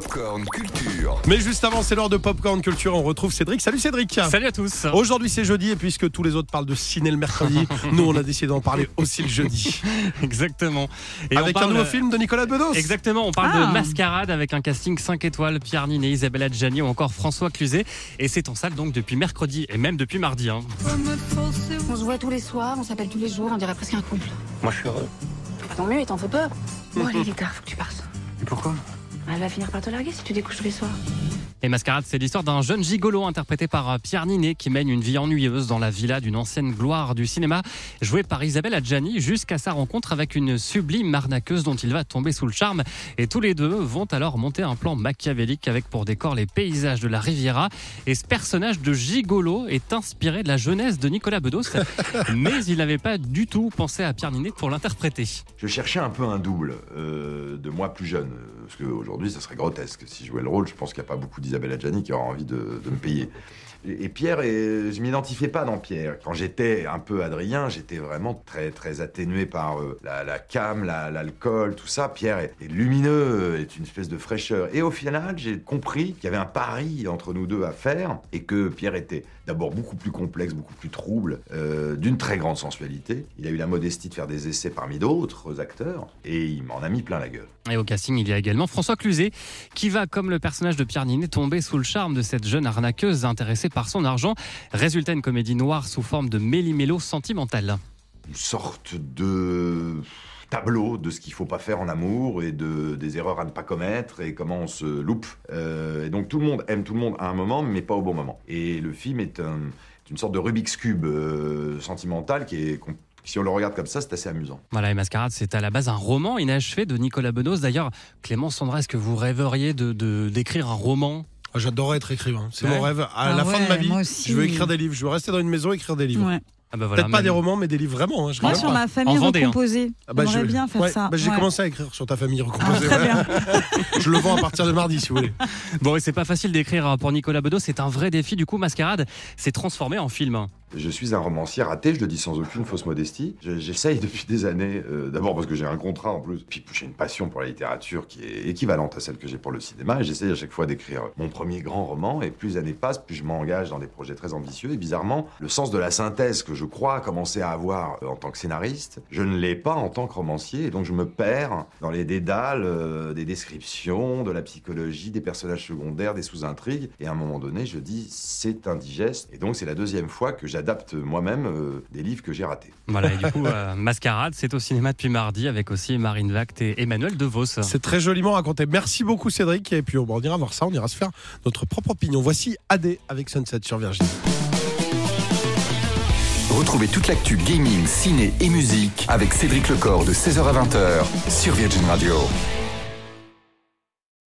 Popcorn Culture. Mais juste avant, c'est l'heure de Popcorn Culture. On retrouve Cédric. Salut Cédric. Salut à tous. Aujourd'hui c'est jeudi et puisque tous les autres parlent de ciné le mercredi, nous on a décidé d'en parler aussi le jeudi. Exactement. Et on avec un nouveau film de Nicolas Bedos. Exactement, on parle Ah. de Mascarade avec un casting 5 étoiles, Pierre Ninet, Isabelle Adjani ou encore François Cluzet. Et c'est en salle donc depuis mercredi et même depuis mardi. hein. On se voit tous les soirs, on s'appelle tous les jours, on dirait presque un couple. Moi, je suis heureux. Bah, tant mieux, il t'en fait peur. Bon, allez, il est tard, faut que tu partes. Et pourquoi? Elle va finir par te larguer si tu découches tous les soirs. Et Mascarade, c'est l'histoire d'un jeune gigolo interprété par euh, Pierre Ninet qui mène une vie ennuyeuse dans la villa d'une ancienne gloire du cinéma, jouée par Isabelle Adjani, jusqu'à sa rencontre avec une sublime arnaqueuse dont il va tomber sous le charme. Et tous les deux vont alors monter un plan machiavélique avec pour décor les paysages de la Riviera. Et ce personnage de gigolo est inspiré de la jeunesse de Nicolas Bedos, mais il n'avait pas du tout pensé à Pierre Ninet pour l'interpréter. Je cherchais un peu un double euh, de moi plus jeune, euh, parce qu'aujourd'hui, ça serait grotesque. Si je jouais le rôle, je pense qu'il n'y a pas beaucoup d'Isabelle Adjani qui aura envie de, me payer. Et, Pierre, et, je m'identifiais pas dans Pierre. Quand j'étais un peu Adrien, j'étais vraiment très très atténué par euh, la, la cam, la- l'alcool, tout ça. Pierre est, est lumineux, euh, est une espèce de fraîcheur. Et au final, j'ai compris qu'il y avait un pari entre nous deux à faire, et que Pierre était d'abord beaucoup plus complexe, beaucoup plus trouble, euh, d'une très grande sensualité. Il a eu la modestie de faire des essais parmi d'autres acteurs, et il m'en a mis plein la gueule. Et au casting, il y a également François Cluzet, qui va, comme le personnage de Pierre Ninet, tomber sous le charme de cette jeune arnaqueuse intéressée par son argent. Résultat, une comédie noire sous forme de méli-mélo sentimental. Une sorte de tableau de ce qu'il faut pas faire en amour et de, des erreurs à ne pas commettre et comment on se loupe. Euh, et donc tout le monde aime tout le monde à un moment, mais pas au bon moment. Et le film est un- une sorte de Rubik's Cube euh, sentimental qui est... Si on le regarde comme ça, c'est assez amusant. Voilà, et Mascarade, c'est à la base un roman inachevé de Nicolas Bedos. D'ailleurs, Clément Sandra, est-ce que vous rêveriez de de- d'écrire un roman? Ah, J'adorerais être écrivain. C'est Ouais. mon rêve. À Ah la fin de ma vie, je veux écrire des livres. Je veux rester dans une maison et écrire des livres. Ouais. ah bah voilà, Peut-être pas des romans, mais des livres vraiment. hein, je Moi, sur pas. ma famille En Vendée, hein. recomposée, Ah bah, j'aimerais bien faire ouais, ça. bah, J'ai Ouais. commencé à écrire sur ta famille recomposée. ouais. je le vends à partir de mardi, si vous voulez. Bon, et c'est pas facile d'écrire pour Nicolas Bedos. C'est un vrai défi. Du coup, Mascarade s'est transformé en film. Je suis un romancier raté, je le dis sans aucune fausse modestie. Je- J'essaye depuis des années, euh, d'abord parce que j'ai un contrat en plus, puis j'ai une passion pour la littérature qui est équivalente à celle que j'ai pour le cinéma, et j'essaye à chaque fois d'écrire mon premier grand roman, et plus les années passent, plus je m'engage dans des projets très ambitieux, et bizarrement, le sens de la synthèse que je crois commencer à avoir euh, en tant que scénariste, je ne l'ai pas en tant que romancier, et donc je me perds dans les dédales euh, des descriptions, de la psychologie, des personnages secondaires, des sous-intrigues, et à un moment donné, je dis c'est indigeste, et donc c'est la deuxième fois que j'adapte moi-même euh, des livres que j'ai ratés. Voilà, et du coup, euh, Mascarade, c'est au cinéma depuis mardi avec aussi Marine Vact et Emmanuel DeVos. C'est très joliment raconté. Merci beaucoup, Cédric. Et puis, on ira voir ça. On ira se faire notre propre opinion. Voici AD avec Sunset sur Virgin. Retrouvez toute l'actu gaming, ciné et musique avec Cédric Lecor de 16h à 20h sur Virgin Radio.